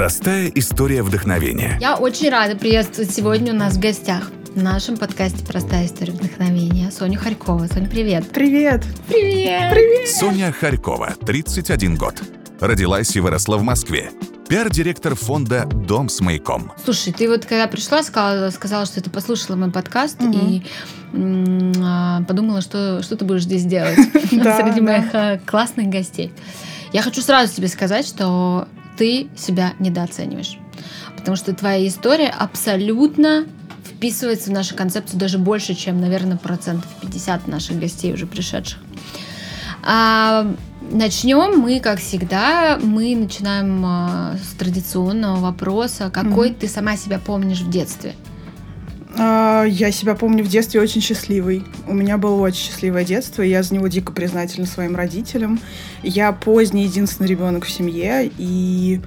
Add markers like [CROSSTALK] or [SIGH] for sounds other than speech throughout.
Простая история вдохновения. Я очень рада приветствовать сегодня у нас в гостях в нашем подкасте «Простая история вдохновения» Соня Харькова. Соня, привет. Привет. Привет. Привет. Соня Харькова, 31 год. Родилась и выросла в Москве. Пиар-директор фонда «Дом с маяком». Слушай, ты вот когда пришла, сказала, сказала что ты послушала мой подкаст и м, а, подумала, что, что ты будешь здесь делать [LAUGHS] среди моих а, классных гостей. Я хочу сразу тебе сказать, что ты себя недооцениваешь. Потому что твоя история абсолютно вписывается в нашу концепцию даже больше, чем, наверное, процентов 50 наших гостей уже пришедших. А, начнем мы, как всегда, мы начинаем а, с традиционного вопроса. Какой ты сама себя помнишь в детстве? А, Я себя помню в детстве очень счастливой. У меня было очень счастливое детство, и я за него дико признательна своим родителям. Я поздний единственный ребенок в семье, и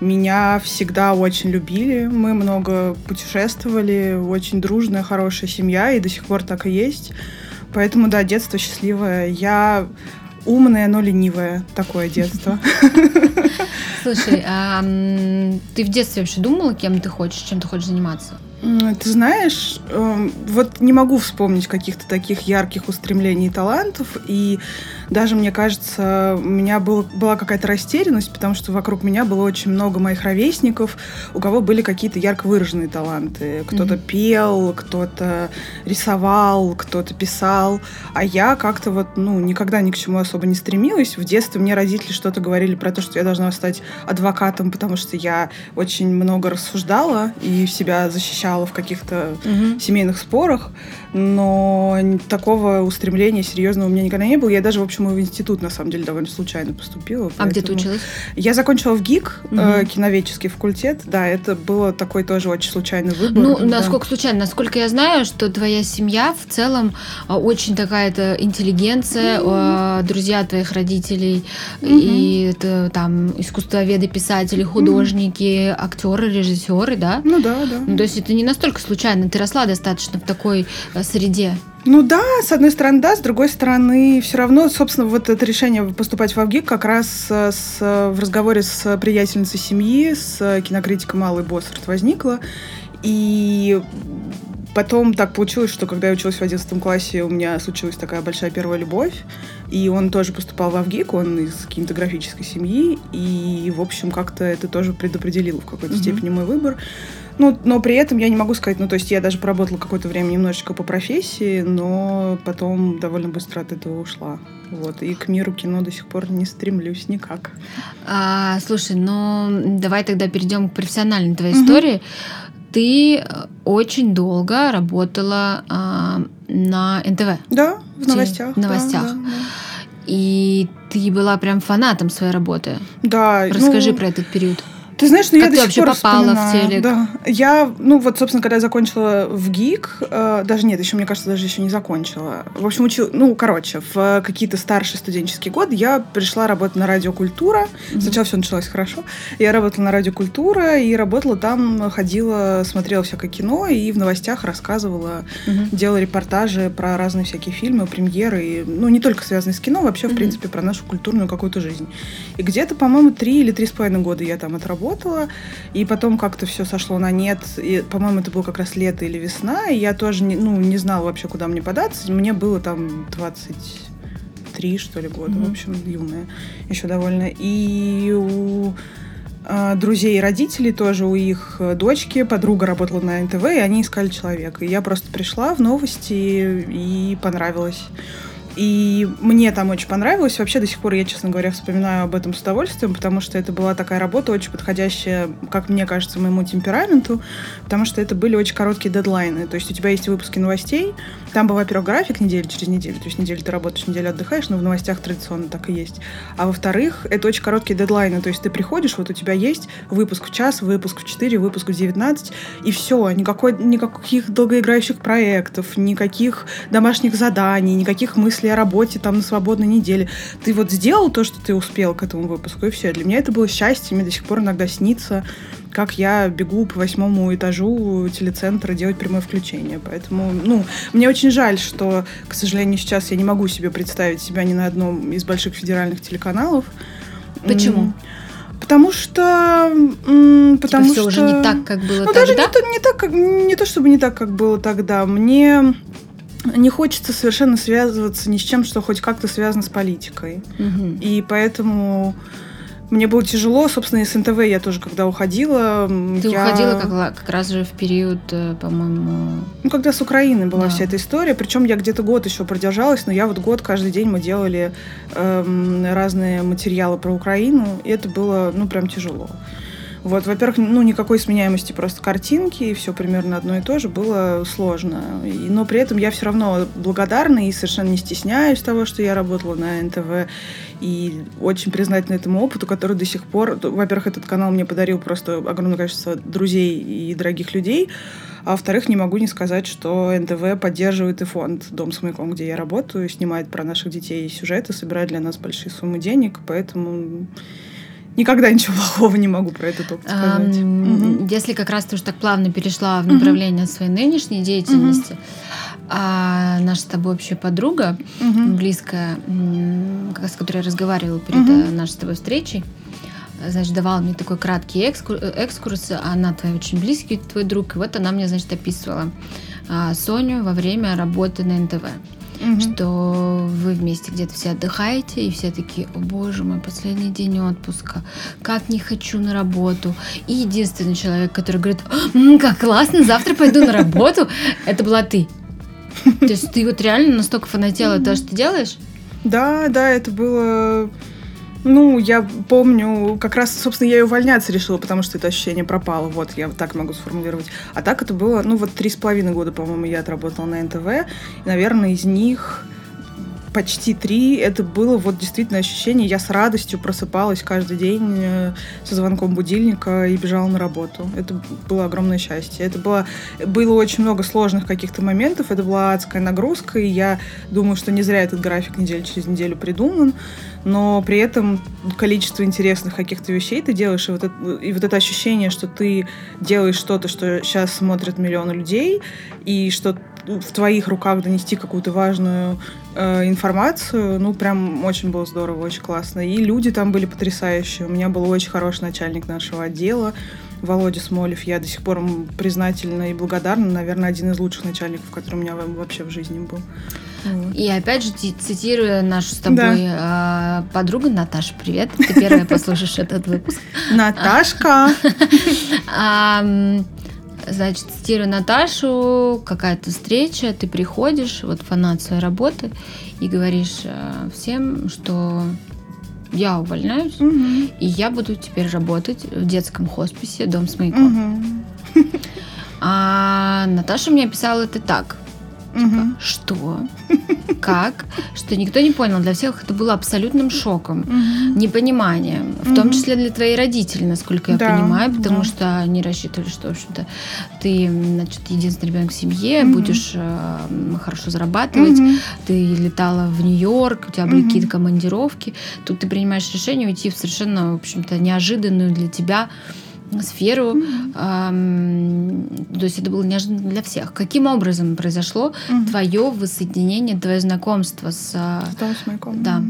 меня всегда очень любили. Мы много путешествовали, очень дружная, хорошая семья, и до сих пор так и есть. Поэтому, да, детство счастливое. Я умная, но ленивая. Такое детство. Слушай, а, ты в детстве вообще думала, кем ты хочешь, чем ты хочешь заниматься? Ты знаешь, эм, вот не могу вспомнить каких-то таких ярких устремлений и талантов, и даже, мне кажется, у меня был, была какая-то растерянность, потому что вокруг меня было очень много моих ровесников, у кого были какие-то ярко выраженные таланты. Кто-то Мгм. пел, кто-то рисовал, кто-то писал, а я как-то вот, ну, никогда ни к чему особо не стремилась. В детстве мне родители что-то говорили про то, что я должна стать адвокатом, потому что я очень много рассуждала и себя защищала в каких-то семейных спорах, но такого устремления серьезного у меня никогда не было. Я даже, в общем, в институт, на самом деле, довольно случайно поступила. А где ты училась? Я закончила в ГИК, Мгм. э, киноведческий факультет. Да, это было такой тоже очень случайный выбор. Ну, Да. насколько случайно, насколько я знаю, что твоя семья в целом а, очень такая-то интеллигенция, а, друзья твоих родителей, Мгм. и это там искусствоведы, писатели, художники, актеры, режиссеры, да? Ну да, да. Ну, то есть это не настолько случайно, ты росла достаточно в такой э, среде. Ну да, с одной стороны, да, с другой стороны, все равно, собственно, вот это решение поступать в Авгик как раз э, с, в разговоре с приятельницей семьи, с кинокритиком Аллой Боссарт возникло. И потом так получилось, что когда я училась в 11 классе, у меня случилась такая большая первая любовь. И он тоже поступал в Авгик, он из кинематографической семьи. И, в общем, как-то это тоже предопределило в какой-то Мгм. степени мой выбор. Ну, но при этом я не могу сказать, ну, то есть я даже поработала какое-то время немножечко по профессии, но потом довольно быстро от этого ушла. Вот, и к миру кино до сих пор не стремлюсь никак. А, слушай, ну давай тогда перейдем к профессиональной твоей Мгм. истории. Ты э, очень долго работала а, на НТВ. Да, в новостях. в новостях. Да, да, И ты была прям фанатом своей работы. да. Да, Расскажи ну, про этот период. Ты знаешь, ну Как я ты до сих вообще пор попала в вспоминаю, телек? Да. Я, ну вот, собственно, когда я закончила в ГИК, э, даже нет, еще, мне кажется, даже еще не закончила. В общем, учил, ну, короче, в какие-то старшие студенческие годы я пришла работать на радио «Культура». Мгм. Сначала все началось хорошо. Я работала на радио «Культура» и работала там, ходила, смотрела всякое кино и в новостях рассказывала, Мгм. делала репортажи про разные всякие фильмы, премьеры. И, ну, не только связанные с кино, вообще, в Мгм. принципе, про нашу культурную какую-то жизнь. И где-то, по-моему, три или три с половиной года я там отработала. И потом как-то все сошло на нет. И, по-моему, это было как раз лето или весна. И я тоже не, ну, не знала вообще, куда мне податься. Мне было там 23, что ли, года. Мгм. В общем, юная еще довольно. И у а, друзей и родителей тоже, у их э, дочки, подруга работала на НТВ, и они искали человека. И я просто пришла в новости и понравилось. И мне там очень понравилось. Вообще до сих пор я, честно говоря, вспоминаю об этом с удовольствием, потому что это была такая работа, очень подходящая, как мне кажется, моему темпераменту, потому что это были очень короткие дедлайны. То есть у тебя есть выпуски новостей, там был, во-первых, график недели через неделю, то есть неделю ты работаешь, неделю отдыхаешь, но в новостях традиционно так и есть. А во-вторых, это очень короткие дедлайны, то есть ты приходишь, вот у тебя есть выпуск в час, выпуск в 4, выпуск в 19, и все, никакой, никаких долгоиграющих проектов, никаких домашних заданий, никаких мыслей о работе там на свободной неделе. Ты вот сделал то, что ты успел к этому выпуску, и все. Для меня это было счастье, мне до сих пор иногда снится, как я бегу по восьмому этажу телецентра делать прямое включение. Поэтому, ну, мне очень жаль, что, к сожалению, сейчас я не могу себе представить себя ни на одном из больших федеральных телеканалов. Почему? Потому что... Типа, Потому всё что... уже не так, как было Ну, тогда? даже не то, не так, как, не то, чтобы не так, как было тогда. Мне не хочется совершенно связываться ни с чем, что хоть как-то связано с политикой. Мгм. И поэтому мне было тяжело. Собственно, из НТВ я тоже, когда уходила... Ты я- уходила как, как раз же в период, э, по-моему... Ну, когда с Украины была Да. вся эта история. Причем я где-то год еще продержалась, но я вот год каждый день мы делали эм, разные материалы про Украину, и это было, ну, прям тяжело. Вот, во-первых, ну, никакой сменяемости просто картинки, и все примерно одно и то же, было сложно. И- но при этом я все равно благодарна и совершенно не стесняюсь того, что я работала на НТВ, и очень признательна этому опыту, который до сих пор... Во-первых, этот канал мне подарил просто огромное количество друзей и дорогих людей, а во-вторых, не могу не сказать, что НТВ поддерживает и фонд «Дом с маяком», где я работаю, снимает про наших детей сюжеты, собирает для нас большие суммы денег, поэтому никогда ничего [LAUGHS] плохого не могу про этот опыт сказать. Ам, Мгм. Если как раз ты уже так плавно перешла в направление своей нынешней деятельности, а наша с тобой общая подруга, Мгм. близкая, с которой я разговаривала перед э, нашей с тобой встречей, значит, давала мне такой краткий экскур- э, экскурс, она твой очень близкий твой друг, и вот она мне, значит, описывала а, Соню во время работы на НТВ, Мгм. что вы вместе где-то все отдыхаете, и все такие, о боже мой, последний день отпуска, как не хочу на работу. И единственный человек, который говорит, «М, как классно, завтра пойду на работу, [LAUGHS] это была ты. То есть ты вот реально настолько фанатела то, что ты делаешь? Да, да, это было... Ну, я помню, как раз, собственно, я и увольняться решила, потому что это ощущение пропало. Вот, я так могу сформулировать. А так это было, ну, вот три с половиной года, по-моему, я отработала на НТВ. И, наверное, из них почти три, это было вот действительно ощущение, я с радостью просыпалась каждый день э, со звонком будильника и бежала на работу. Это было огромное счастье. Это было, было очень много сложных каких-то моментов, это была адская нагрузка, и я думаю, что не зря этот график неделю через неделю придуман, но при этом количество интересных каких-то вещей ты делаешь, и вот, это, и вот это ощущение, что ты делаешь что-то, что сейчас смотрят миллионы людей, и что в твоих руках донести какую-то важную э, информацию, ну, прям очень было здорово, очень классно. И люди там были потрясающие. У меня был очень хороший начальник нашего отдела, Володя Смолев. Я до сих пор признательна и благодарна. Наверное, один из лучших начальников, который у меня вообще в жизни был. И опять же, ти- цитируя нашу с тобой э, подругу Наташа, привет, ты первая [LAUGHS] послушаешь этот выпуск. Наташка! [LAUGHS] Значит, цитирую Наташу, какая-то встреча, ты приходишь, вот фанат своей работы, и говоришь э, всем, что я увольняюсь, Мгм. и я буду теперь работать в детском хосписе «Дом с маяком». Мгм. А Наташа мне описала это так. Мгм. Что? Как? Что никто не понял. Для всех это было абсолютным шоком. Мгм. непониманием, в том Мгм. числе для твоих родителей, насколько я Да, понимаю, потому да. что они рассчитывали, что, в общем-то, ты, значит, единственный ребенок в семье, Мгм. будешь э, хорошо зарабатывать, Мгм. ты летала в Нью-Йорк, у тебя были Мгм. какие-то командировки, тут ты принимаешь решение уйти в совершенно, в общем-то, неожиданную для тебя сферу, Мгм. Ам, то есть это было неожиданно для всех. Каким образом произошло Мгм. твое воссоединение, твое знакомство с... а, С «Дом с маяком». Да.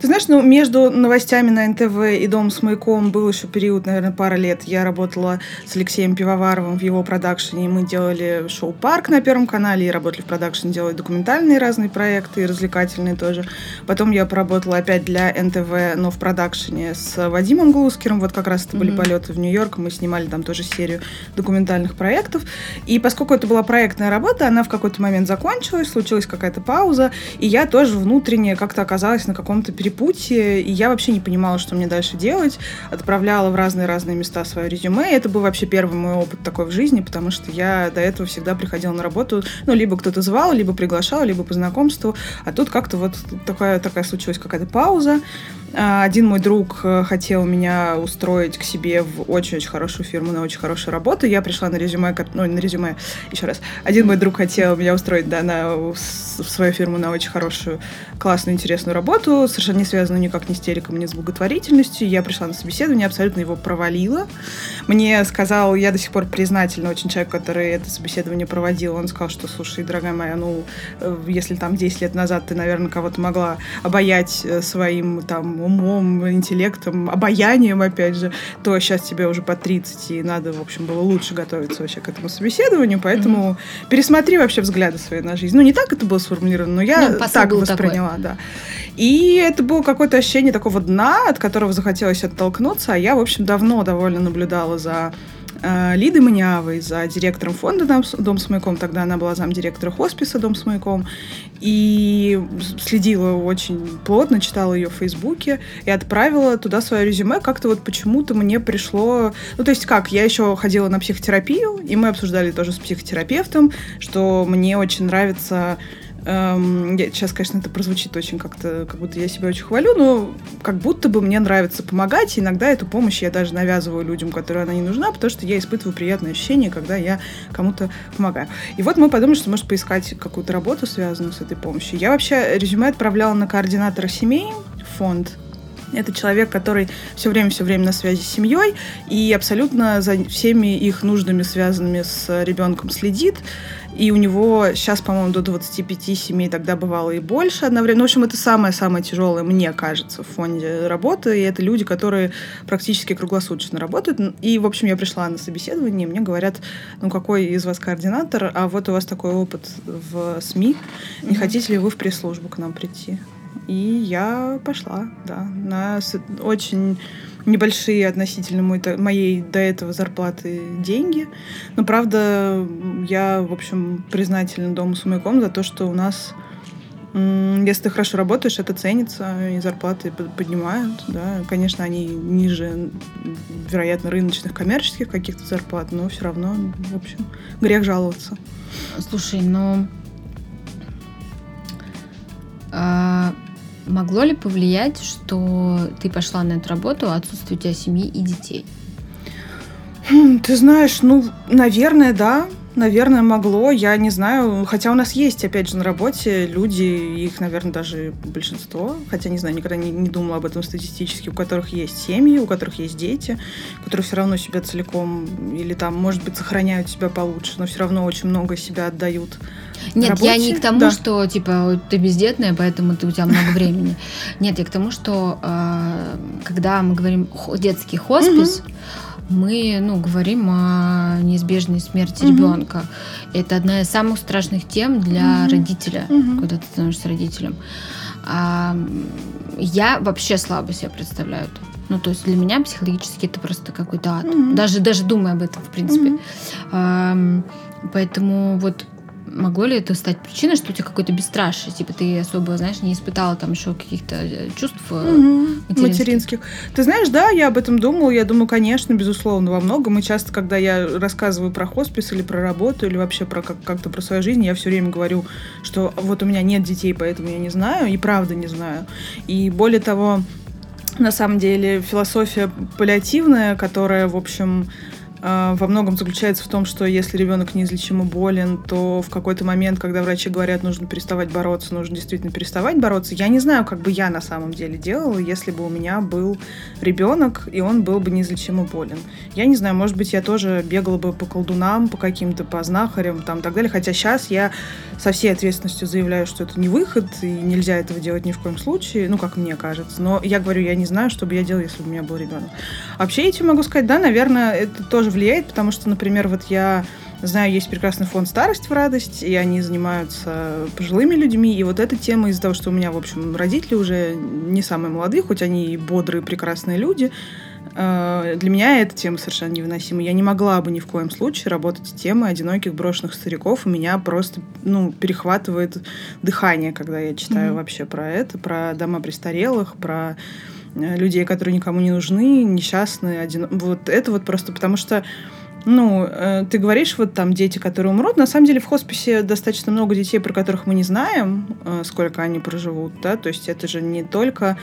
Ты знаешь, ну, между новостями на НТВ и «Дом с маяком» был еще период, наверное, пара лет. Я работала с Алексеем Пивоваровым в его продакшене. Мы делали шоу «Парк» на Первом канале и работали в продакшене, делали документальные разные проекты и развлекательные тоже. Потом я поработала опять для НТВ, но в продакшене с Вадимом Глускером. Вот как раз это были Мгм. полеты в Нью-Йорк. Мы снимали там тоже серию документальных проектов. И поскольку это была проектная работа, она в какой-то момент закончилась, случилась какая-то пауза, и я тоже внутренне как-то оказалась на каком-то перепутье, и я вообще не понимала, что мне дальше делать. Отправляла в разные-разные места свое резюме. И это был вообще первый мой опыт такой в жизни, потому что я до этого всегда приходила на работу, ну, либо кто-то звал, либо приглашал, либо по знакомству. А тут как-то вот такая, такая случилась какая-то пауза. А, Один мой друг э, хотел меня устроить к себе в очень-очень хорошую фирму на очень хорошую работу. Я пришла на резюме, ну, на резюме, еще раз. Один мой друг хотел меня устроить, да, на, в свою фирму на очень хорошую, классную, интересную работу, совершенно не связанную никак ни с телеком, ни с благотворительностью. Я пришла на собеседование, абсолютно его провалила. Мне сказал, я до сих пор признательна очень человек, который это собеседование проводил. Он сказал, что, слушай, дорогая моя, ну, э, если там 10 лет назад ты, наверное, кого-то могла обаять э, своим там умом, интеллектом, обаянием, опять же, то сейчас тебе уже по 30, и надо, в общем, было лучше готовиться вообще к этому собеседованию, поэтому mm-hmm. пересмотри вообще взгляды свои на жизнь. Ну, не так это было сформулировано, но я ну, так восприняла, такой. да. И это было какое-то ощущение такого дна, от которого захотелось оттолкнуться, а я, в общем, давно довольно наблюдала за э, Лидой Маниавой, за директором фонда «Дом, Дом с маяком». Тогда она была замдиректора хосписа «Дом с маяком». И следила очень плотно, читала ее в Фейсбуке и отправила туда свое резюме. Как-то вот почему-то мне пришло... Ну, то есть как, я еще ходила на психотерапию, и мы обсуждали тоже с психотерапевтом, что мне очень нравится Эм, я, сейчас, конечно, это прозвучит очень как-то, как будто я себя очень хвалю, но как будто бы мне нравится помогать. И иногда эту помощь я даже навязываю людям, которым она не нужна, потому что я испытываю приятное ощущение, когда я кому-то помогаю. И вот мы подумали, что может поискать какую-то работу, связанную с этой помощью. Я вообще резюме отправляла на координатора семей, фонд это человек, который все время, все время на связи с семьей и абсолютно за всеми их нуждами, связанными с ребенком, следит. И у него сейчас, по-моему, до 25 семей, тогда бывало и больше одновременно. Ну, в общем, это самое-самое тяжелое, мне кажется, в фонде работы. И это люди, которые практически круглосуточно работают. И, в общем, я пришла на собеседование, и мне говорят, ну, какой из вас координатор, а вот у вас такой опыт в СМИ. Не хотите ли вы в пресс-службу к нам прийти? И я пошла, да, на очень небольшие относительно моей до этого зарплаты деньги. Но, правда, я, в общем, признательна Дому с маяком за то, что у нас если ты хорошо работаешь, это ценится, и зарплаты поднимают. Да. Конечно, они ниже, вероятно, рыночных коммерческих каких-то зарплат, но все равно, в общем, грех жаловаться. Слушай, ну... А Могло ли повлиять, что ты пошла на эту работу, отсутствие у тебя семьи и детей? Хм, ты знаешь, ну, наверное, да. Наверное, могло, я не знаю. Хотя у нас есть, опять же, на работе люди, их, наверное, даже большинство, хотя, не знаю, никогда не, не думала об этом статистически, у которых есть семьи, у которых есть дети, которые все равно себя целиком или там, может быть, сохраняют себя получше, но все равно очень много себя отдают нет, работе. я не к тому, да. что типа ты бездетная, поэтому ты, у тебя много [LAUGHS] времени. Нет, я к тому, что э, когда мы говорим детский хоспис, мы, ну, говорим о неизбежной смерти ребенка. Это одна из самых страшных тем для родителя, когда ты становишься родителем. А, я вообще слабо себе представляю это. Ну, то есть для меня психологически это просто какой-то ад. Mm-hmm. Даже, даже думая об этом, в принципе. Mm-hmm. Поэтому вот могло ли это стать причиной, что у тебя какое-то бесстрашие? Типа ты особо, знаешь, не испытала там еще каких-то э, чувств угу. материнских. материнских. Ты знаешь, да, я об этом думала. Я думаю, конечно, безусловно, во многом. И часто, когда я рассказываю про хоспис или про работу, или вообще про как- как-то про свою жизнь, я все время говорю, что вот у меня нет детей, поэтому я не знаю, и правда не знаю. И более того, на самом деле философия паллиативная, которая, в общем, во многом заключается в том, что если ребенок неизлечимо болен, то в какой-то момент, когда врачи говорят, нужно переставать бороться, нужно действительно переставать бороться. Я не знаю, как бы я на самом деле делала, если бы у меня был ребенок, и он был бы неизлечимо болен. Я не знаю, может быть, я тоже бегала бы по колдунам, по каким-то, по знахарям, там, и так далее. Хотя сейчас я со всей ответственностью заявляю, что это не выход, и нельзя этого делать ни в коем случае, ну, как мне кажется. Но я говорю, я не знаю, что бы я делала, если бы у меня был ребенок. Вообще, я тебе могу сказать, да, наверное, это тоже влияет, потому что, например, вот я знаю, есть прекрасный фонд «Старость в радость», и они занимаются пожилыми людьми, и вот эта тема из-за того, что у меня, в общем, родители уже не самые молодые, хоть они и бодрые, прекрасные люди, э, для меня эта тема совершенно невыносима. Я не могла бы ни в коем случае работать с темой одиноких брошенных стариков. У меня просто ну, перехватывает дыхание, когда я читаю mm-hmm. вообще про это, про дома престарелых, про людей, которые никому не нужны, несчастные, один... Вот это вот просто потому что ну, э, ты говоришь, вот там дети, которые умрут. На самом деле в хосписе достаточно много детей, про которых мы не знаем, э, сколько они проживут, да, то есть это же не только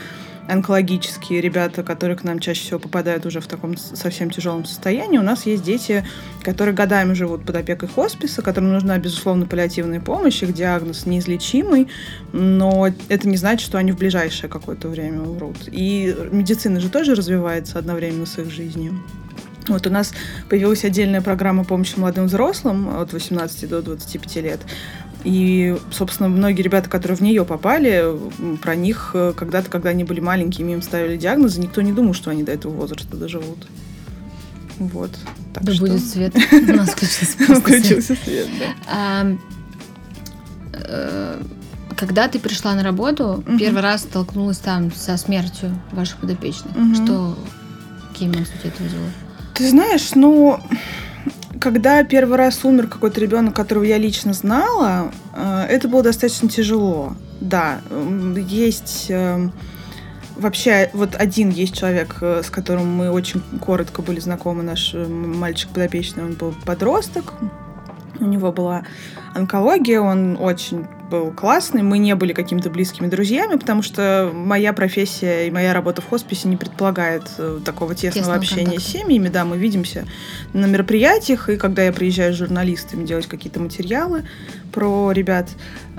онкологические ребята, которые к нам чаще всего попадают уже в таком совсем тяжелом состоянии. У нас есть дети, которые годами живут под опекой хосписа, которым нужна, безусловно, паллиативная помощь, их диагноз неизлечимый, но это не значит, что они в ближайшее какое-то время умрут. И медицина же тоже развивается одновременно с их жизнью. Вот у нас появилась отдельная программа помощи молодым взрослым от 18 до 25 лет. И, собственно, многие ребята, которые в нее попали, про них э, когда-то, когда они были маленькими, им ставили диагнозы, никто не думал, что они до этого возраста доживут. Вот. Так да что... будет свет. [LAUGHS] У нас включился Включился свет, да. А, э, когда ты пришла на работу, первый раз столкнулась там со смертью ваших подопечных. Что, какие эмоции это вызвало? Ты знаешь, ну, когда первый раз умер какой-то ребенок, которого я лично знала, э, это было достаточно тяжело. Да, есть э, вообще вот один есть человек, э, с которым мы очень коротко были знакомы, наш мальчик подопечный, он был подросток, у него была онкология, он очень был классный. Мы не были какими-то близкими друзьями, потому что моя профессия и моя работа в хосписе не предполагает э, такого тесного, тесного общения контакта. с семьями. Да, мы видимся на мероприятиях, и когда я приезжаю с журналистами делать какие-то материалы про ребят,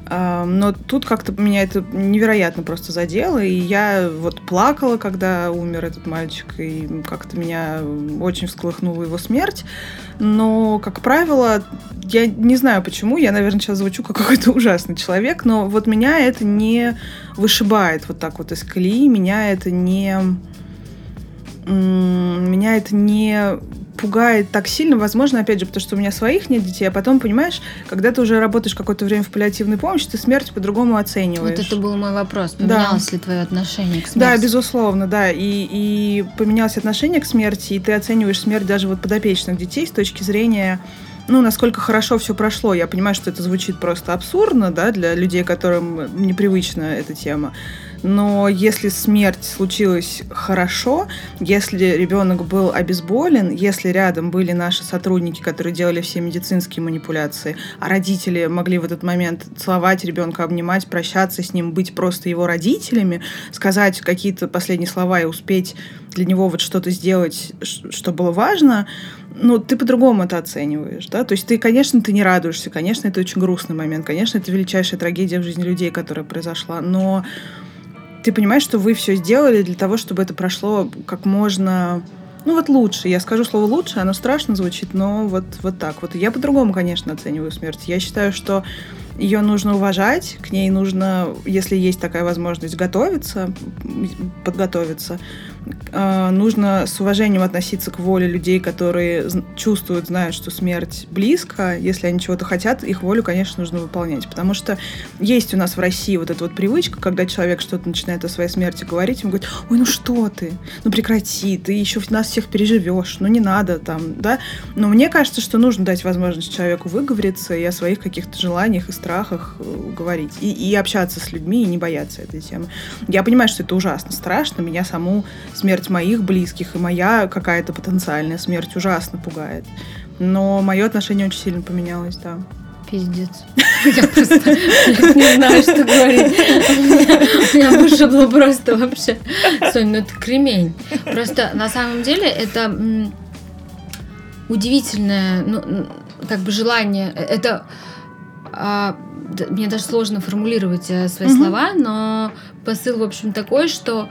но тут как-то меня это невероятно просто задело, и я вот плакала, когда умер этот мальчик, и как-то меня очень всколыхнула его смерть. Но, как правило, я не знаю почему, я, наверное, сейчас звучу как какой-то [LAUGHS] ужасный человек, но вот меня это не вышибает вот так вот из колеи, меня это не меня это не пугает так сильно, возможно, опять же, потому что у меня своих нет детей, а потом, понимаешь, когда ты уже работаешь какое-то время в паллиативной помощи, ты смерть по-другому оцениваешь. Вот это был мой вопрос. Поменялось да. ли твое отношение к смерти? Да, безусловно, да. И, и поменялось отношение к смерти, и ты оцениваешь смерть даже вот подопечных детей с точки зрения ну, насколько хорошо все прошло. Я понимаю, что это звучит просто абсурдно, да, для людей, которым непривычна эта тема. Но если смерть случилась хорошо, если ребенок был обезболен, если рядом были наши сотрудники, которые делали все медицинские манипуляции, а родители могли в этот момент целовать ребенка, обнимать, прощаться с ним, быть просто его родителями, сказать какие-то последние слова и успеть для него вот что-то сделать, что было важно, ну, ты по-другому это оцениваешь, да, то есть ты, конечно, ты не радуешься, конечно, это очень грустный момент, конечно, это величайшая трагедия в жизни людей, которая произошла, но ты понимаешь, что вы все сделали для того, чтобы это прошло как можно ну вот лучше, я скажу слово лучше, оно страшно звучит, но вот, вот так вот. Я по-другому, конечно, оцениваю смерть. Я считаю, что ее нужно уважать, к ней нужно, если есть такая возможность, готовиться, подготовиться. А, нужно с уважением относиться к воле людей, которые чувствуют, знают, что смерть близко. Если они чего-то хотят, их волю, конечно, нужно выполнять. Потому что есть у нас в России вот эта вот привычка, когда человек что-то начинает о своей смерти говорить, ему говорит, ой, ну что ты, ну прекрати, ты еще нас всех переживешь, ну не надо там, да. Но мне кажется, что нужно дать возможность человеку выговориться и о своих каких-то желаниях и страхах э, говорить. И, и общаться с людьми, и не бояться этой темы. Я понимаю, что это ужасно страшно, меня саму смерть моих близких и моя какая-то потенциальная смерть ужасно пугает. Но мое отношение очень сильно поменялось, да. Пиздец. Я просто [LAUGHS] не знаю, что говорить. У меня вышибло просто вообще. Сонь, ну это кремень. Просто на самом деле это удивительное, ну, как бы желание. Это а, мне даже сложно формулировать э, свои слова, но посыл, в общем, такой, что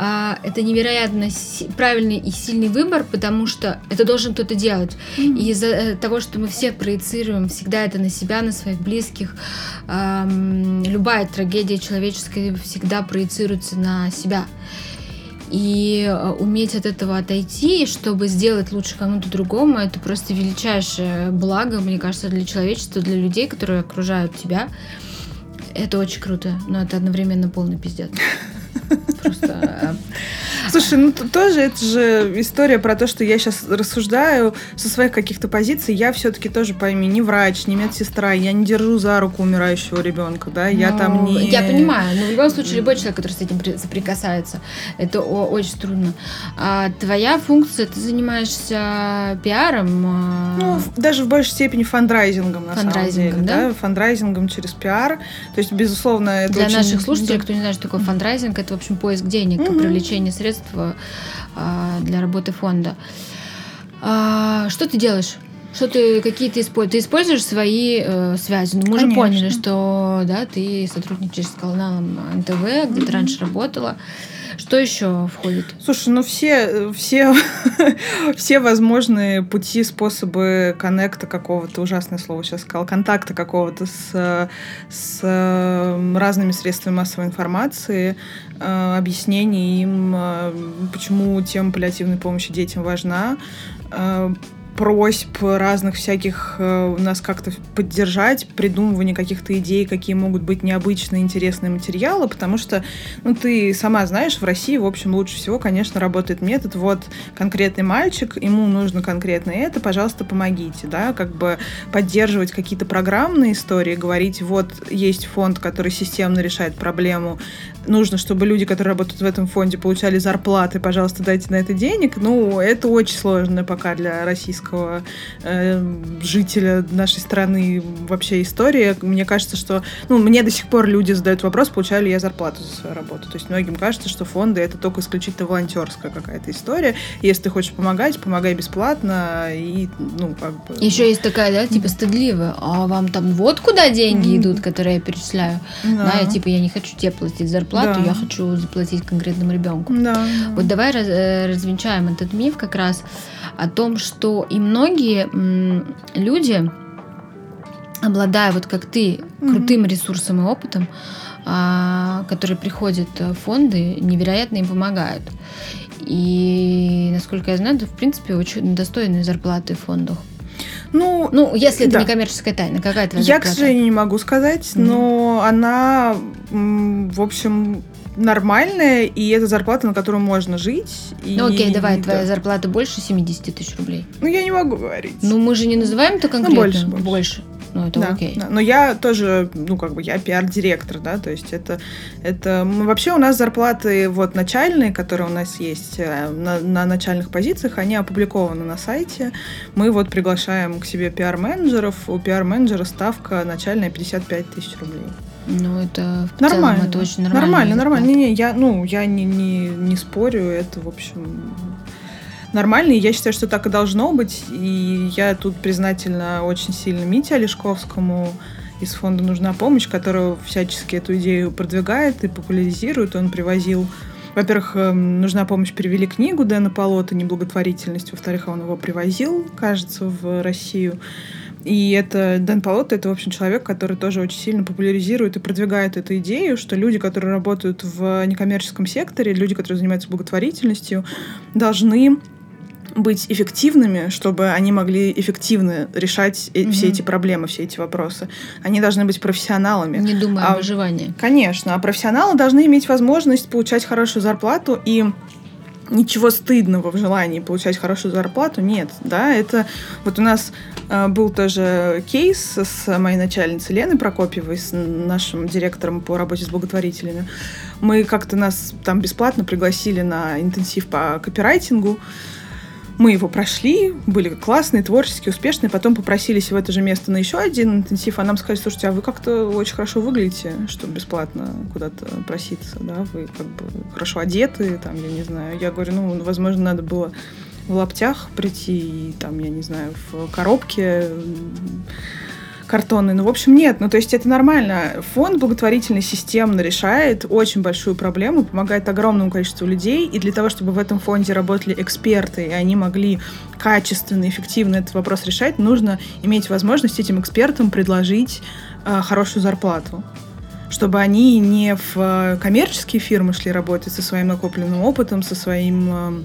это невероятно правильный и сильный выбор, потому что это должен кто-то делать. Mm-hmm. И из-за э, того, что мы все проецируем всегда это на себя, на своих близких, любая трагедия человеческая всегда проецируется на себя. И э, уметь от этого отойти, чтобы сделать лучше кому-то другому, это просто величайшее благо, мне кажется, для человечества, для людей, которые окружают тебя. Это очень круто, но это одновременно полный пиздец. [LAUGHS] Просто Слушай, ну тоже это же история про то, что я сейчас рассуждаю со своих каких-то позиций. Я все-таки тоже пойми, не врач, не медсестра, я не держу за руку умирающего ребенка, да, я ну, там не. Я понимаю, но в любом случае любой человек, который с этим соприкасается, это очень трудно. А твоя функция, ты занимаешься пиаром? А ну, даже в большей степени фандрайзингом, на фандрайзингом, самом деле, да? да, фандрайзингом через пиар. То есть, безусловно, это для очень... наших слушателей, кто не знает, что такое фандрайзинг, это в общем поиск денег, угу. привлечение средств средства для работы фонда. А, что ты делаешь? Что ты, какие ты используешь? Ты используешь свои э, связи. Ну, мы Конечно. уже поняли, что да, ты сотрудничаешь с каналом НТВ, где ты раньше работала. Что еще входит? Слушай, ну все, все, [LAUGHS] все возможные пути, способы коннекта какого-то, ужасное слово сейчас сказал, контакта какого-то с, с разными средствами массовой информации, э, объяснение им, э, почему тема паллиативной помощи детям важна, э, просьб разных всяких э, нас как-то поддержать, придумывание каких-то идей, какие могут быть необычные, интересные материалы, потому что, ну, ты сама знаешь, в России, в общем, лучше всего, конечно, работает метод, вот конкретный мальчик, ему нужно конкретно это, пожалуйста, помогите, да, как бы поддерживать какие-то программные истории, говорить, вот есть фонд, который системно решает проблему, нужно, чтобы люди, которые работают в этом фонде, получали зарплаты, пожалуйста, дайте на это денег, ну, это очень сложно пока для российского русского э, жителя нашей страны вообще история. Мне кажется, что... Ну, мне до сих пор люди задают вопрос, получаю ли я зарплату за свою работу. То есть многим кажется, что фонды — это только исключительно волонтерская какая-то история. Если ты хочешь помогать, помогай бесплатно и, ну, как бы... Еще есть такая, да, типа стыдливая. А вам там вот куда деньги mm-hmm. идут, которые я перечисляю? Да. да, я типа, я не хочу тебе платить зарплату, да. я хочу заплатить конкретному ребенку. Да. Вот давай раз, э, развенчаем этот миф как раз о том, что и многие люди, обладая вот как ты крутым ресурсом и опытом, а, которые приходят в фонды, невероятно им помогают. И, насколько я знаю, это, в принципе, очень достойные зарплаты в фондах. Ну, ну, если это да. не коммерческая тайна, какая твоя Я, зарплата? к сожалению, не могу сказать, mm-hmm. но она, в общем, нормальная, и это зарплата, на которую можно жить. И... Ну окей, давай, да. твоя зарплата больше 70 тысяч рублей. Ну я не могу говорить. Ну мы же не называем это конкретно. Ну, больше, больше. больше. Ну, это да, окей. Да. Но я тоже, ну, как бы, я пиар-директор, да, то есть это, это... Вообще у нас зарплаты вот начальные, которые у нас есть э, на, на начальных позициях, они опубликованы на сайте. Мы вот приглашаем к себе пиар-менеджеров. У пиар-менеджера ставка начальная 55 тысяч рублей. Ну, это в нормально. целом это очень нормально. Нормально, нормально. Не-не, я, ну, я не, не, не спорю, это, в общем, нормально, и я считаю, что так и должно быть, и я тут признательна очень сильно Мите Олешковскому из фонда «Нужна помощь», который всячески эту идею продвигает и популяризирует. Он привозил во-первых, эм, нужна помощь перевели книгу Дэна Полота «Неблаготворительность». Во-вторых, он его привозил, кажется, в Россию. И это Дэн Полотто, это, в общем, человек, который тоже очень сильно популяризирует и продвигает эту идею, что люди, которые работают в некоммерческом секторе, люди, которые занимаются благотворительностью, должны быть эффективными, чтобы они могли эффективно решать mm-hmm. все эти проблемы, все эти вопросы. Они должны быть профессионалами. Не думая а, о выживании. Конечно. А профессионалы должны иметь возможность получать хорошую зарплату и ничего стыдного в желании получать хорошую зарплату нет, да, это вот у нас был тоже кейс с моей начальницей Леной Прокопьевой, с нашим директором по работе с благотворителями. Мы как-то нас там бесплатно пригласили на интенсив по копирайтингу, мы его прошли, были классные, творческие, успешные, потом попросились в это же место на еще один интенсив, а нам сказали, слушайте, а вы как-то очень хорошо выглядите, чтобы бесплатно куда-то проситься, да, вы как бы хорошо одеты, там, я не знаю. Я говорю, ну, возможно, надо было в лаптях прийти, и там, я не знаю, в коробке картонный. Ну, в общем, нет. Ну, то есть это нормально. Фонд благотворительный системно решает очень большую проблему, помогает огромному количеству людей. И для того, чтобы в этом фонде работали эксперты, и они могли качественно, эффективно этот вопрос решать, нужно иметь возможность этим экспертам предложить э, хорошую зарплату чтобы они не в э, коммерческие фирмы шли работать со своим накопленным опытом, со своим э,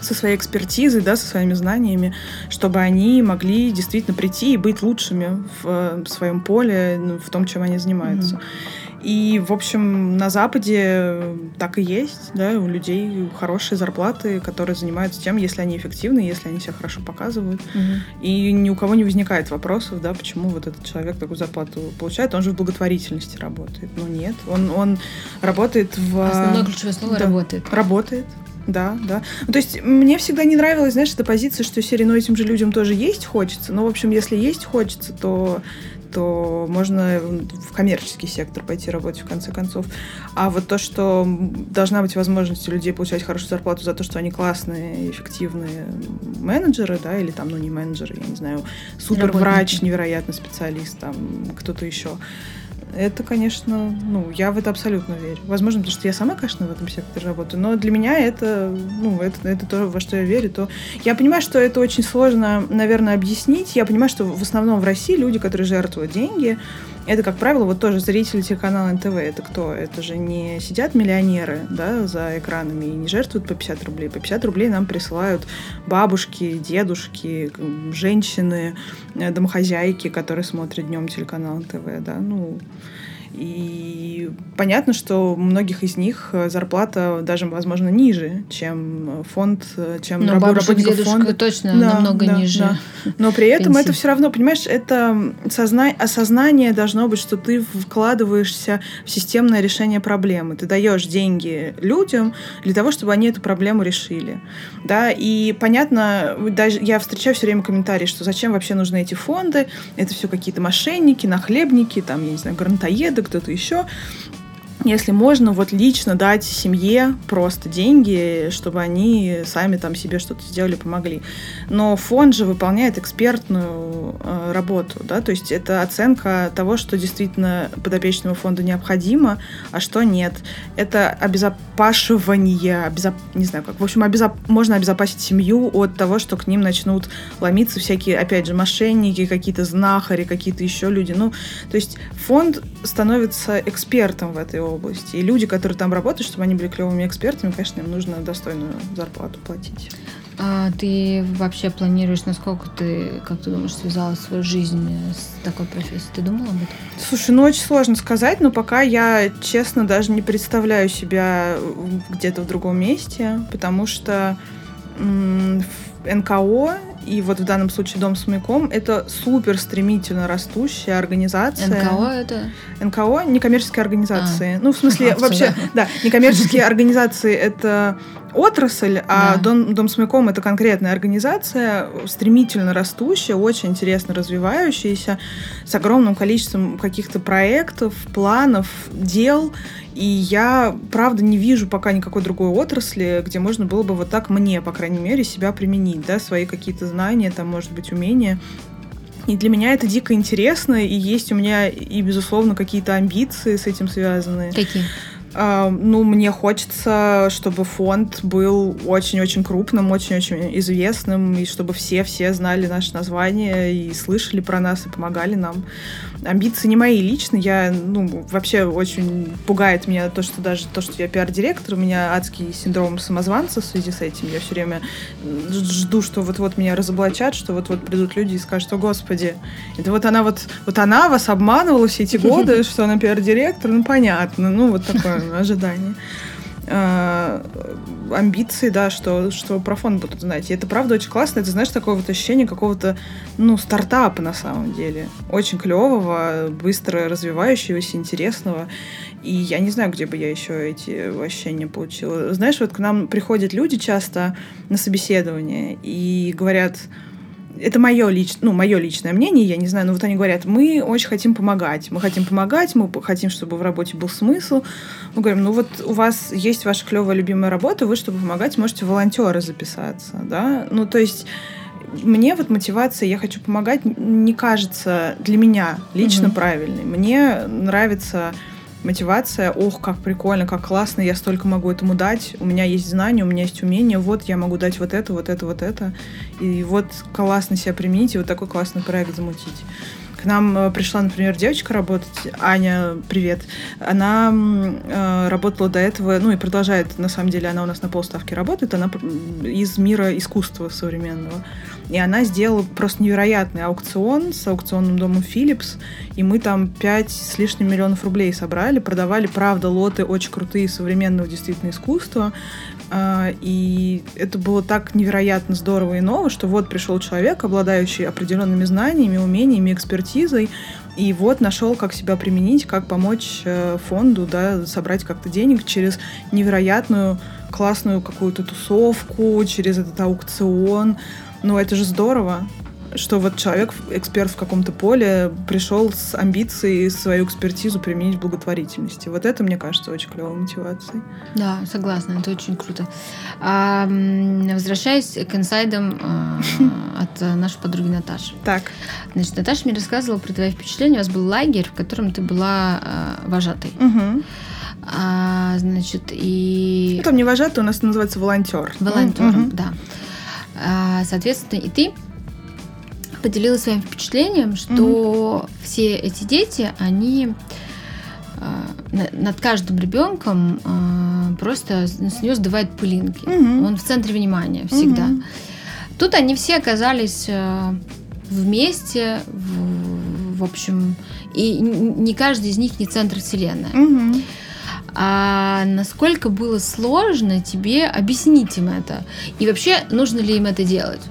со своей экспертизой, да, со своими знаниями, чтобы они могли действительно прийти и быть лучшими в, в своем поле, ну, в том, чем они занимаются. Mm-hmm. И, в общем, на Западе так и есть, да, у людей хорошие зарплаты, которые занимаются тем, если они эффективны, если они себя хорошо показывают. Угу. И ни у кого не возникает вопросов, да, почему вот этот человек такую зарплату получает, он же в благотворительности работает. Ну нет, он, он работает в... Основное ключевое слово да, работает. Работает, да, да. Ну, то есть мне всегда не нравилась, знаешь, эта позиция, что серии, ну, этим же людям тоже есть хочется. Но, в общем, если есть хочется, то то можно в коммерческий сектор пойти работать в конце концов. А вот то, что должна быть возможность у людей получать хорошую зарплату за то, что они классные, эффективные менеджеры, да, или там, ну не менеджеры, я не знаю, суперврач, невероятный специалист, там кто-то еще это, конечно, ну, я в это абсолютно верю. Возможно, потому что я сама, конечно, в этом секторе работаю, но для меня это, ну, это, это то, во что я верю, то... Я понимаю, что это очень сложно, наверное, объяснить. Я понимаю, что в основном в России люди, которые жертвуют деньги, это, как правило, вот тоже зрители телеканала НТВ. Это кто? Это же не сидят миллионеры, да, за экранами и не жертвуют по 50 рублей. По 50 рублей нам присылают бабушки, дедушки, женщины, э, домохозяйки, которые смотрят днем телеканал НТВ, да, ну... И понятно, что у многих из них э, зарплата даже, возможно, ниже, чем фонд, э, чем Но раб- бабушек, работников фонда. точно Да, намного да, ниже. да. Но при этом пенсии. это все равно, понимаешь, это созна... осознание должно быть, что ты вкладываешься в системное решение проблемы. Ты даешь деньги людям для того, чтобы они эту проблему решили. Да? И понятно, даже я встречаю все время комментарии, что зачем вообще нужны эти фонды, это все какие-то мошенники, нахлебники, там, я не знаю, грантоеды, кто-то еще. Если можно, вот лично дать семье просто деньги, чтобы они сами там себе что-то сделали, помогли. Но фонд же выполняет экспертную э, работу, да, то есть это оценка того, что действительно подопечному фонду необходимо, а что нет. Это обезопашивание, обезоп... не знаю как, в общем, обезоп... можно обезопасить семью от того, что к ним начнут ломиться всякие, опять же, мошенники, какие-то знахари, какие-то еще люди. Ну, то есть фонд становится экспертом в этой области. И люди, которые там работают, чтобы они были клевыми экспертами, конечно, им нужно достойную зарплату платить. А ты вообще планируешь, насколько ты, как ты думаешь, связала свою жизнь с такой профессией? Ты думала об этом? Слушай, ну очень сложно сказать, но пока я, честно, даже не представляю себя где-то в другом месте, потому что НКО и вот в данном случае Дом с маяком это супер стремительно растущая организация. НКО это? НКО некоммерческие организации. А. Ну, в смысле, [LAUGHS] вообще, да, некоммерческие организации это отрасль, а Да. Дом, Дом с маяком это конкретная организация, стремительно растущая, очень интересно развивающаяся, с огромным количеством каких-то проектов, планов, дел. И я, правда, не вижу пока никакой другой отрасли, где можно было бы вот так мне, по крайней мере, себя применить, да, свои какие-то знания, там, может быть, умения. И для меня это дико интересно, и есть у меня и, безусловно, какие-то амбиции с этим связаны. Какие? А, ну, мне хочется, чтобы фонд был очень-очень крупным, очень-очень известным, и чтобы все-все знали наше название и слышали про нас и помогали нам. Амбиции не мои лично, я, ну, вообще очень пугает меня то, что даже то, что я пиар-директор, у меня адский синдром самозванца в связи с этим. Я все время жду, что вот-вот меня разоблачат, что вот-вот придут люди и скажут, о, господи, это вот она вот, вот она вас обманывала все эти годы, [LAUGHS] что она пиар-директор, ну, понятно, ну, вот такое ожидание. А, амбиции, да, что, что про фонд будут знать. И это правда очень классно. Это, знаешь, такое вот ощущение какого-то, ну, стартапа на самом деле. Очень клевого, быстро развивающегося, интересного. И я не знаю, где бы я еще эти ощущения получила. Знаешь, вот к нам приходят люди часто на собеседование и говорят, это мое, лич, ну, мое личное мнение, я не знаю, но вот они говорят, мы очень хотим помогать, мы хотим помогать, мы хотим, чтобы в работе был смысл. Мы говорим, ну вот у вас есть ваша клевая любимая работа, вы, чтобы помогать, можете волонтеры записаться, да, ну, то есть мне вот мотивация «я хочу помогать» не кажется для меня лично Мгм. правильной. Мне нравится мотивация, ох, как прикольно, как классно, я столько могу этому дать, у меня есть знания, у меня есть умения, вот я могу дать вот это, вот это, вот это, и вот классно себя применить, и вот такой классный проект замутить. К нам э, пришла, например, девочка работать, Аня, привет. Она э, работала до этого, ну и продолжает, на самом деле, она у нас на полставки работает, она из мира искусства современного. И она сделала просто невероятный аукцион с аукционным домом Philips, и мы там 5 с лишним миллионов рублей собрали, продавали, правда, лоты очень крутые современного действительно искусства. А, И это было так невероятно здорово и ново, что вот пришел человек, обладающий определенными знаниями, умениями, экспертизой, и вот нашел, как себя применить, как помочь э, фонду, да, собрать как-то денег через невероятную классную какую-то тусовку, через этот аукцион. Ну, это же здорово. что вот человек, эксперт в каком-то поле, пришел с амбицией свою экспертизу применить в благотворительности. Вот это, мне кажется, очень клевой мотивацией. Да, согласна, это очень круто. А, возвращаясь к инсайдам а, от нашей подруги Наташи. Так. Значит, Наташа мне рассказывала про твои впечатления. У вас был лагерь, в котором ты была а, вожатой. Угу. А, значит, и... Ну, там не вожатый, у нас называется волонтер. Волонтером, угу. да. А, соответственно, и ты поделилась своим впечатлением, что угу. все эти дети, они а, над каждым ребенком а, просто с нее сдувает пылинки. Угу. Он в центре внимания всегда. Угу. Тут они все оказались вместе, в, в общем, и не каждый из них не центр вселенной. Угу. А насколько было сложно тебе объяснить им это? И вообще, нужно ли им это делать?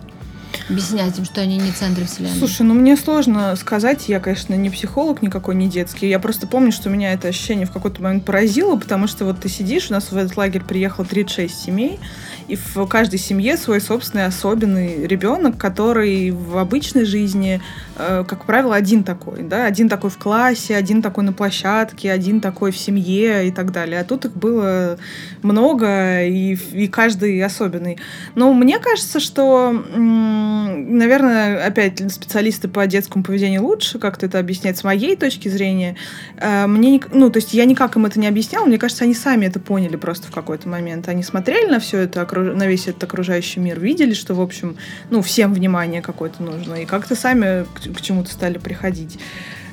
объяснять им, что они не центр вселенной? Слушай, ну мне сложно сказать. Я, конечно, не психолог никакой, не детский. Я просто помню, что меня это ощущение в какой-то момент поразило, потому что вот ты сидишь, у нас в этот лагерь приехало 36 семей, и в каждой семье свой собственный особенный ребенок, который в обычной жизни, как правило, один такой, да, один такой в классе, один такой на площадке, один такой в семье и так далее. А тут их было много, и, и каждый особенный. Но мне кажется, что, наверное, опять специалисты по детскому поведению лучше как-то это объяснять с моей точки зрения. Э, мне, ну, то есть я никак им это не объясняла, мне кажется, они сами это поняли просто в какой-то момент. Они смотрели на все это, на весь этот окружающий мир, видели, что, в общем, ну, всем внимание какое-то нужно, и как-то сами к чему-то стали приходить.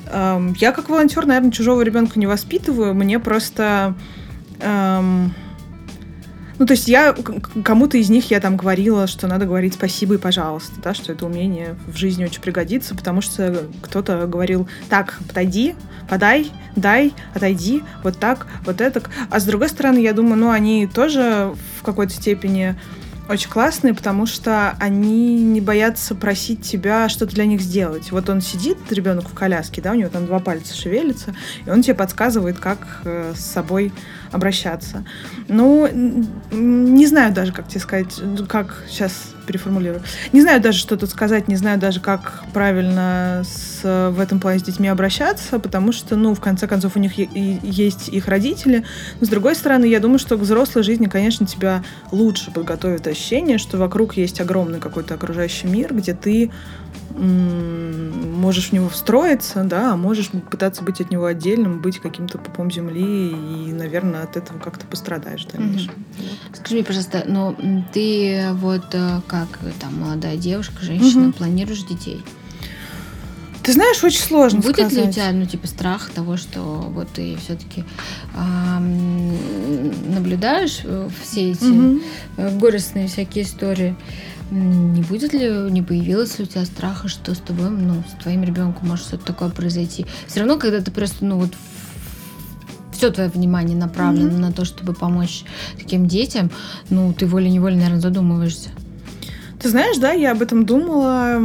Эм, я как волонтер, наверное, чужого ребенка не воспитываю, мне просто... Эм, ну, то есть я кому-то из них я там говорила, что надо говорить спасибо и пожалуйста, да, что это умение в жизни очень пригодится, потому что кто-то говорил, так, подойди, подай, дай, отойди, вот так, вот это. А с другой стороны, я думаю, ну, они тоже в какой-то степени очень классные, потому что они не боятся просить тебя что-то для них сделать. Вот он сидит, ребенок в коляске, да, у него там два пальца шевелятся, и он тебе подсказывает, как э, с собой обращаться. Ну, не знаю даже, как тебе сказать, как сейчас переформулирую. Не знаю даже, что тут сказать, не знаю даже, как правильно с, в этом плане с детьми обращаться, потому что, ну, в конце концов, у них есть их родители. Но, с другой стороны, я думаю, что к взрослой жизни, конечно, тебя лучше подготовит ощущение, что вокруг есть огромный какой-то окружающий мир, где ты можешь в него встроиться, да, а можешь пытаться быть от него отдельным, быть каким-то пупом земли, и, наверное, от этого как-то пострадаешь. Mm-hmm. Скажи мне, пожалуйста, но ты вот э, как там молодая девушка, женщина, mm-hmm. планируешь детей? Ты знаешь, очень сложно Будет сказать. ли у тебя, ну, типа, страх того, что вот ты все-таки эм, наблюдаешь э, все эти mm-hmm. горестные всякие истории? Не будет ли, не появилось ли у тебя страха, что с тобой, ну, с твоим ребенком может что-то такое произойти? Все равно, когда ты просто, ну, вот все твое внимание направлено mm-hmm. на то, чтобы помочь таким детям, ну, ты волей-неволей, наверное, задумываешься. Ты знаешь, да, я об этом думала.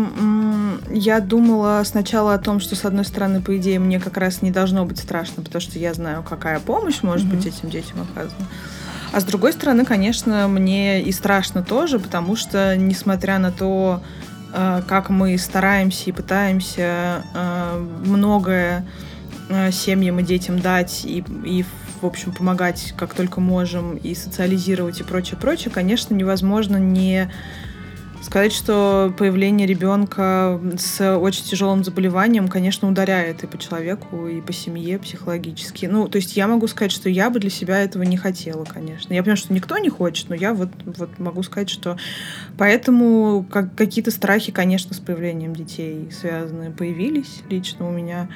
Я думала сначала о том, что, с одной стороны, по идее, мне как раз не должно быть страшно, потому что я знаю, какая помощь может mm-hmm. быть этим детям оказана. А с другой стороны, конечно, мне и страшно тоже, потому что, несмотря на то, э, как мы стараемся и пытаемся э, многое э, семьям и детям дать и, и в общем, помогать как только можем и социализировать и прочее, прочее, конечно, невозможно не Сказать, что появление ребенка с очень тяжелым заболеванием, конечно, ударяет и по человеку, и по семье психологически. Ну, то есть я могу сказать, что я бы для себя этого не хотела, конечно. Я понимаю, что никто не хочет, но я вот, вот могу сказать, что поэтому как, какие-то страхи, конечно, с появлением детей связаны, появились лично у меня.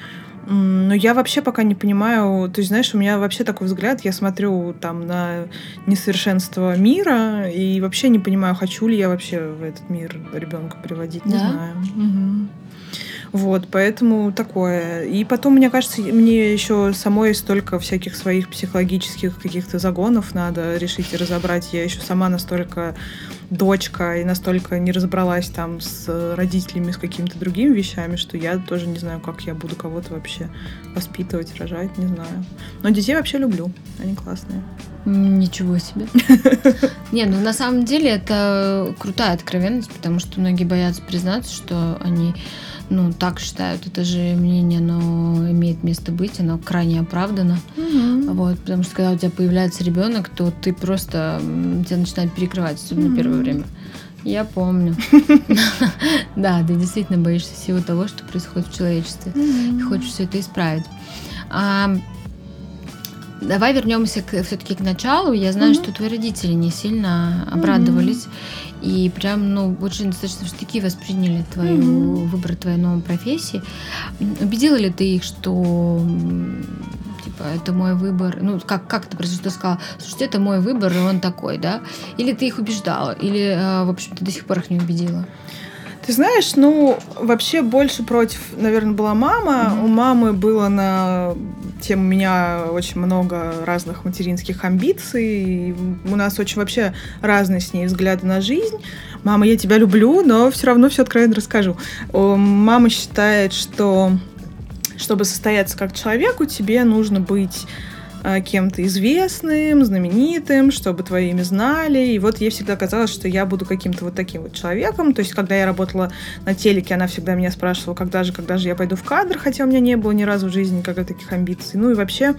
Но я вообще пока не понимаю, то есть, знаешь, у меня вообще такой взгляд, я смотрю там на несовершенство мира и вообще не понимаю, хочу ли я вообще в этот мир ребенка приводить, не да? знаю. Угу. Вот, поэтому такое. И потом, мне кажется, мне еще самой столько всяких своих психологических каких-то загонов надо решить и разобрать. Я еще сама настолько дочка и настолько не разобралась там с родителями, с какими-то другими вещами, что я тоже не знаю, как я буду кого-то вообще воспитывать, рожать, не знаю. Но детей вообще люблю, они классные. Ничего себе. [LAUGHS] Не, ну на самом деле это крутая откровенность, потому что многие боятся признаться, что они ну, так считают, это же мнение, оно имеет место быть, оно крайне оправдано. Mm-hmm. Вот, потому что когда у тебя появляется ребенок, то ты просто тебя начинает перекрывать, особенно mm-hmm. первое время. Я помню. [LAUGHS] Да, ты действительно боишься всего того, что происходит в человечестве. И хочешь все это исправить. Давай вернемся все-таки к началу. Я знаю, что твои родители не сильно обрадовались. И прям, ну, очень достаточно штыки восприняли твою mm-hmm. выбор твоей новой профессии. Убедила ли ты их, что типа это мой выбор? Ну, как, как ты просто сказала, слушайте, это мой выбор, и он такой, да? Или ты их убеждала? Или, э, в общем, ты до сих пор их не убедила? Ты знаешь, ну, вообще больше против, наверное, была мама. Mm-hmm. У мамы было на тем у меня очень много разных материнских амбиций. И у нас очень вообще разные с ней взгляды на жизнь. Мама, я тебя люблю, но все равно все откровенно расскажу. Мама считает, что чтобы состояться как человеку, тебе нужно быть кем-то известным, знаменитым, чтобы твое имя знали. И вот ей всегда казалось, что я буду каким-то вот таким вот человеком. То есть, когда я работала на телеке, она всегда меня спрашивала, когда же, когда же я пойду в кадр, хотя у меня не было ни разу в жизни никаких таких амбиций. Ну и вообще,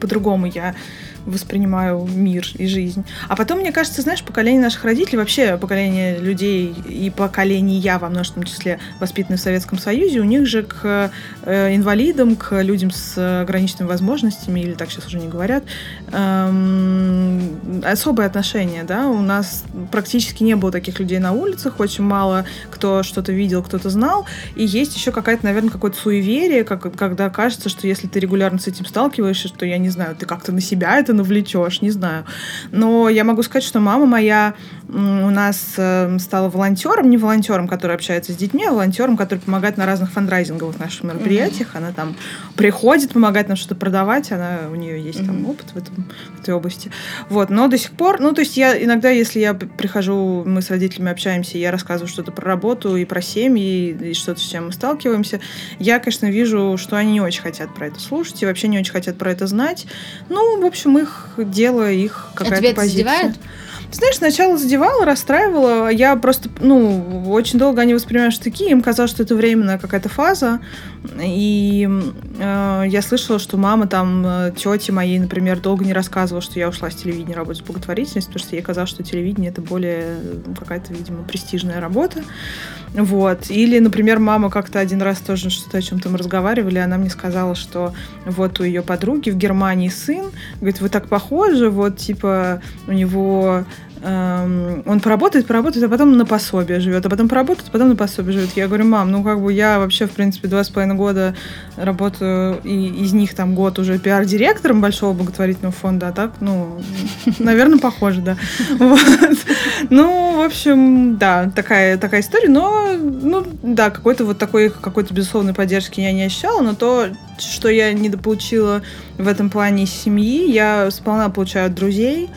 по-другому я воспринимаю мир и жизнь. А потом, мне кажется, знаешь, поколение наших родителей, вообще поколение людей и поколение я во множественном числе воспитанные в Советском Союзе, у них же к э, инвалидам, к людям с ограниченными возможностями, или так сейчас уже не говорят, эм, особое отношение, да, у нас практически не было таких людей на улицах, очень мало кто что-то видел, кто-то знал, и есть еще какая-то, наверное, какое-то суеверие, как, когда кажется, что если ты регулярно с этим сталкиваешься, что, я не знаю, ты как-то на себя это навлечешь, не знаю. Но я могу сказать, что мама моя у нас эм, стала волонтером, не волонтером, который общается с детьми, а волонтером, который помогает на разных фандрайзинговых наших мероприятиях. Mm-hmm. Она там приходит, помогает нам что-то продавать, она, у нее есть mm-hmm. там опыт в, этом, в этой области. Вот, но до сих пор, ну, то есть я иногда, если я прихожу, мы с родителями общаемся, я рассказываю что-то про работу и про семьи, и что-то, с чем мы сталкиваемся, я, конечно, вижу, что они не очень хотят про это слушать и вообще не очень хотят про это знать. Ну, в общем, их дело, их какая-то а тебя позиция. Это задевает? Знаешь, сначала задевала, расстраивала. Я просто, ну, очень долго они воспринимают штыки. Им казалось, что это временная какая-то фаза. И э, я слышала, что мама там, э, тети моей, например, долго не рассказывала, что я ушла с телевидения работать в благотворительность, потому что ей казалось, что телевидение это более какая-то, видимо, престижная работа. Вот. Или, например, мама как-то один раз тоже что-то о чем-то разговаривали, она мне сказала, что вот у ее подруги в Германии сын, говорит, вы так похожи, вот, типа, у него он поработает, поработает, а потом на пособие живет, а потом поработает, а потом на пособие живет. Я говорю, мам, ну как бы я вообще, в принципе, два с половиной года работаю, и из них там год уже пиар-директором большого благотворительного фонда, а так, ну, наверное, похоже, да. [LAUGHS] Ну, в общем, да, такая, такая история, но, ну, да, какой-то вот такой, какой-то безусловной поддержки я не ощущала, но то, что я недополучила в этом плане семьи, я сполна получаю от друзей,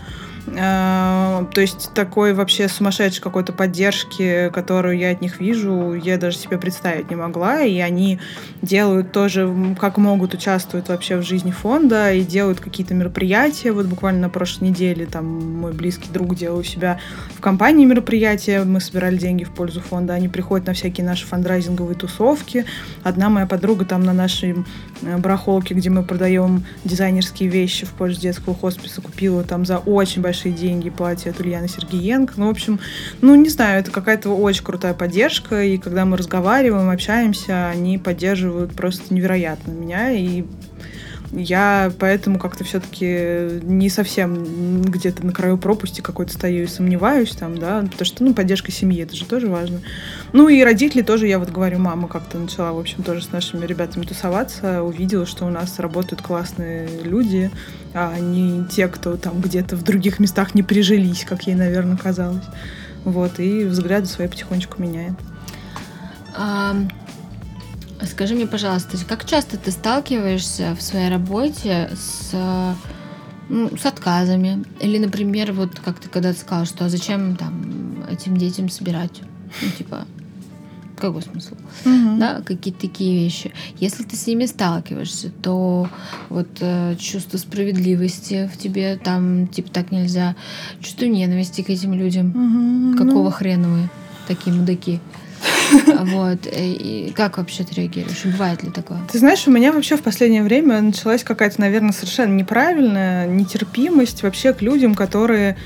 то есть такой вообще сумасшедшей какой-то поддержки, которую я от них вижу, я даже себе представить не могла. И они делают тоже, как могут, участвуют вообще в жизни фонда и делают какие-то мероприятия. Вот буквально на прошлой неделе там мой близкий друг делал у себя в компании мероприятия. Мы собирали деньги в пользу фонда. Они приходят на всякие наши фандрайзинговые тусовки. Одна моя подруга там на нашей э, барахолке, где мы продаем дизайнерские вещи в пользу детского хосписа, купила там за очень большой большие деньги платье от Ульяны Сергеенко. Ну, в общем, ну, не знаю, это какая-то очень крутая поддержка, и когда мы разговариваем, общаемся, они поддерживают просто невероятно меня, и я поэтому как-то все-таки не совсем где-то на краю пропасти какой-то стою и сомневаюсь там, да, потому что, ну, поддержка семьи, это же тоже важно. Ну, и родители тоже, я вот говорю, мама как-то начала, в общем, тоже с нашими ребятами тусоваться, увидела, что у нас работают классные люди, а не те, кто там где-то в других местах не прижились, как ей, наверное, казалось. Вот, и взгляды свои потихонечку меняет. Скажи мне, пожалуйста, как часто ты сталкиваешься в своей работе с, ну, с отказами? Или, например, вот как ты когда-то сказала, что а зачем там этим детям собирать? Ну, типа, какой смысл? Угу. Да, какие-то такие вещи. Если ты с ними сталкиваешься, то вот э, чувство справедливости в тебе, там, типа, так нельзя. Чувство ненависти к этим людям. Угу, Какого ну... хрена вы такие мудаки? Вот. И как вообще ты реагируешь? Бывает ли такое? Ты знаешь, у меня вообще в последнее время началась какая-то, наверное, совершенно неправильная нетерпимость вообще к людям, которые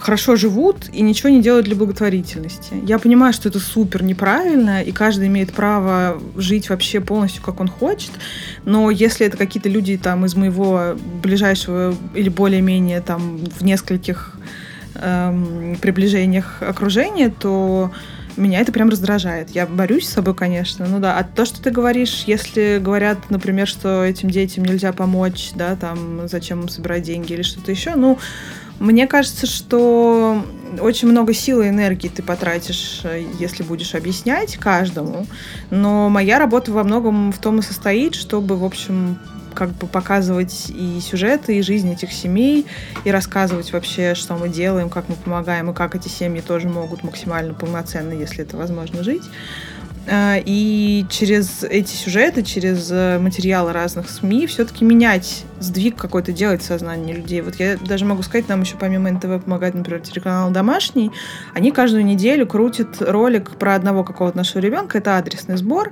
хорошо живут и ничего не делают для благотворительности. Я понимаю, что это супер неправильно, и каждый имеет право жить вообще полностью, как он хочет, но если это какие-то люди там из моего ближайшего или более-менее там в нескольких эм, приближениях окружения, то меня это прям раздражает. Я борюсь с собой, конечно, ну да. А то, что ты говоришь, если говорят, например, что этим детям нельзя помочь, да, там, зачем им собирать деньги или что-то еще, ну, мне кажется, что очень много сил и энергии ты потратишь, если будешь объяснять каждому. Но моя работа во многом в том и состоит, чтобы, в общем, как бы показывать и сюжеты, и жизнь этих семей, и рассказывать вообще, что мы делаем, как мы помогаем, и как эти семьи тоже могут максимально полноценно, если это возможно, жить. А, и через эти сюжеты, через э, материалы разных СМИ все-таки менять, сдвиг какой-то делать в сознании людей. Вот я даже могу сказать, нам еще помимо НТВ помогает, например, телеканал «Домашний». Они каждую неделю крутят ролик про одного какого-то нашего ребенка. Это адресный сбор.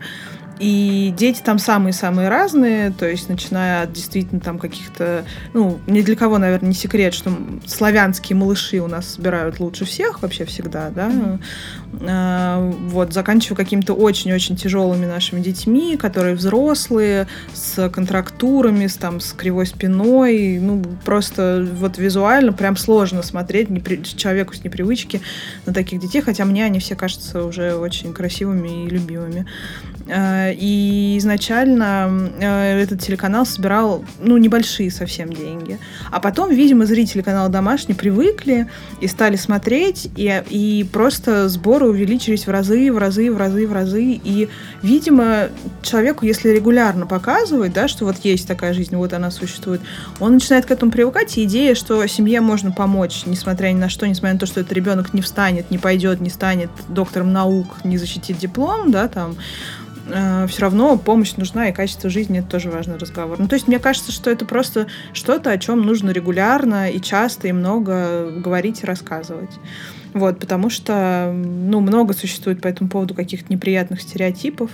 И дети там самые-самые разные, то есть начиная от действительно там каких-то, ну, ни для кого, наверное, не секрет, что славянские малыши у нас собирают лучше всех вообще всегда, да, mm-hmm. А, вот, заканчивая какими-то очень-очень тяжелыми нашими детьми, которые взрослые, с контрактурами, с, там, с кривой спиной, ну, просто вот визуально прям сложно смотреть непри... человеку с непривычки на таких детей, хотя мне они все кажутся уже очень красивыми и любимыми. А, и изначально э, этот телеканал собирал, ну, небольшие совсем деньги. А потом, видимо, зрители канала «Домашний» привыкли и стали смотреть, и, и просто сборы увеличились в разы, в разы, в разы, в разы. И, видимо, человеку, если регулярно показывать, да, что вот есть такая жизнь, вот она существует, он начинает к этому привыкать, и идея, что семье можно помочь, несмотря ни на что, несмотря на то, что этот ребенок не встанет, не пойдет, не станет доктором наук, не защитит диплом, да, там, э, все равно помощь нужна, и качество жизни это тоже важный разговор. Ну, то есть мне кажется, что это просто что-то, о чем нужно регулярно и часто и много говорить и рассказывать. Вот, потому что, ну, много существует по этому поводу каких-то неприятных стереотипов,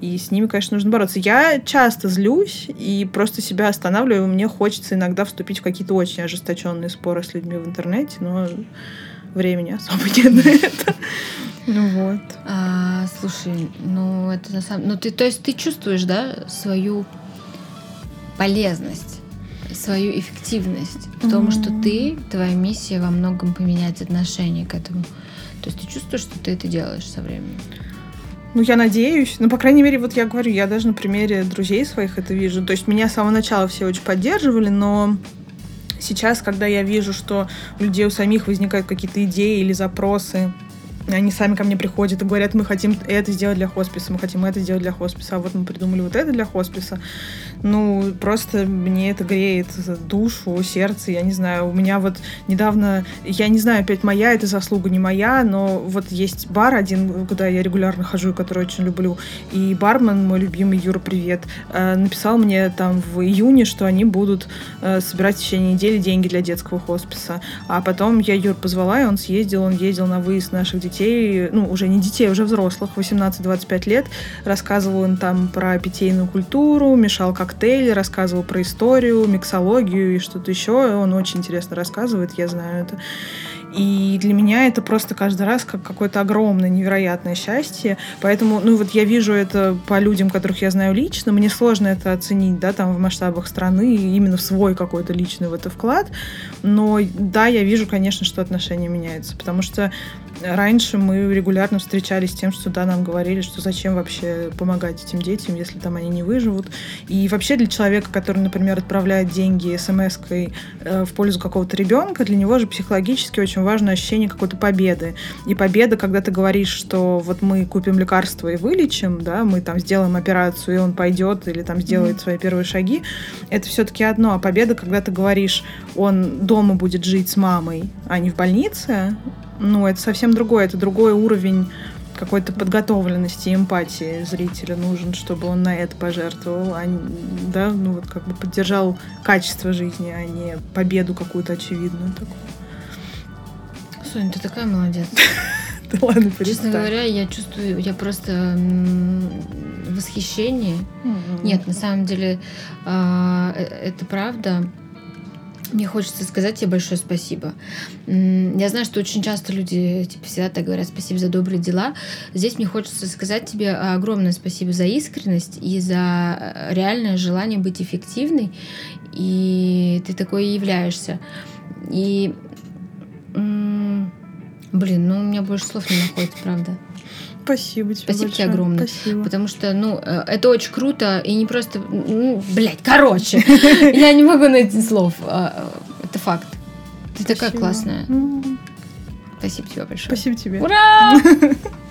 и с ними, конечно, нужно бороться. Я часто злюсь и просто себя останавливаю. Мне хочется иногда вступить в какие-то очень ожесточенные споры с людьми в интернете, но времени особо нет на это. Ну вот. А, слушай, ну это на самом... Ну ты, то есть ты чувствуешь, да, свою полезность, свою эффективность в том, mm-hmm. что ты, твоя миссия во многом поменять отношение к этому. То есть ты чувствуешь, что ты это делаешь со временем? Ну, я надеюсь. Ну, по крайней мере, вот я говорю, я даже на примере друзей своих это вижу. То есть меня с самого начала все очень поддерживали, но сейчас, когда я вижу, что у людей у самих возникают какие-то идеи или запросы, они сами ко мне приходят и говорят, мы хотим это сделать для хосписа, мы хотим это сделать для хосписа, а вот мы придумали вот это для хосписа. Ну, просто мне это греет душу, сердце, я не знаю. У меня вот недавно, я не знаю, опять моя это заслуга, не моя, но вот есть бар один, куда я регулярно хожу, который очень люблю, и бармен, мой любимый Юра, привет, э, написал мне там в июне, что они будут э, собирать в течение недели деньги для детского хосписа. А потом я Юр позвала, и он съездил, он ездил на выезд наших детей детей, ну, уже не детей, уже взрослых, 18-25 лет. Рассказывал он там про питейную культуру, мешал коктейли, рассказывал про историю, миксологию и что-то еще. Он очень интересно рассказывает, я знаю это. И для меня это просто каждый раз как какое-то огромное, невероятное счастье. Поэтому, ну вот я вижу это по людям, которых я знаю лично. Мне сложно это оценить, да, там в масштабах страны, именно в свой какой-то личный в это вклад. Но да, я вижу, конечно, что отношения меняются. Потому что раньше мы регулярно встречались с тем, что да, нам говорили, что зачем вообще помогать этим детям, если там они не выживут. И вообще для человека, который, например, отправляет деньги смс-кой э, в пользу какого-то ребенка, для него же психологически очень важно ощущение какой-то победы. И победа, когда ты говоришь, что вот мы купим лекарство и вылечим, да, мы там сделаем операцию, и он пойдет или там сделает mm-hmm. свои первые шаги, это все-таки одно. А победа, когда ты говоришь, он дома будет жить с мамой, а не в больнице, ну, это совсем другое, это другой уровень какой-то подготовленности, эмпатии зрителя нужен, чтобы он на это пожертвовал, а, да, ну вот как бы поддержал качество жизни, а не победу какую-то очевидную такую. Соня, ты такая молодец. [LAUGHS] Да ладно, Честно говоря, я чувствую, я просто восхищение. Нет, на самом деле а, э, это правда. Мне хочется сказать тебе большое спасибо. Я знаю, что очень часто люди типа, всегда так говорят спасибо за добрые дела. Здесь мне хочется сказать тебе огромное спасибо за искренность и за э, реальное желание быть эффективной. И ты такой и являешься. И блин, ну у меня больше слов не находится, правда. Спасибо тебе Спасибо большое. тебе огромное. Спасибо. Потому что, ну, э, это очень круто, и не просто... Ну, блядь, короче, [LAUGHS] я не могу найти слов. А, это факт. Ты такая классная. Спасибо тебе большое. Спасибо тебе. Ура! [LAUGHS]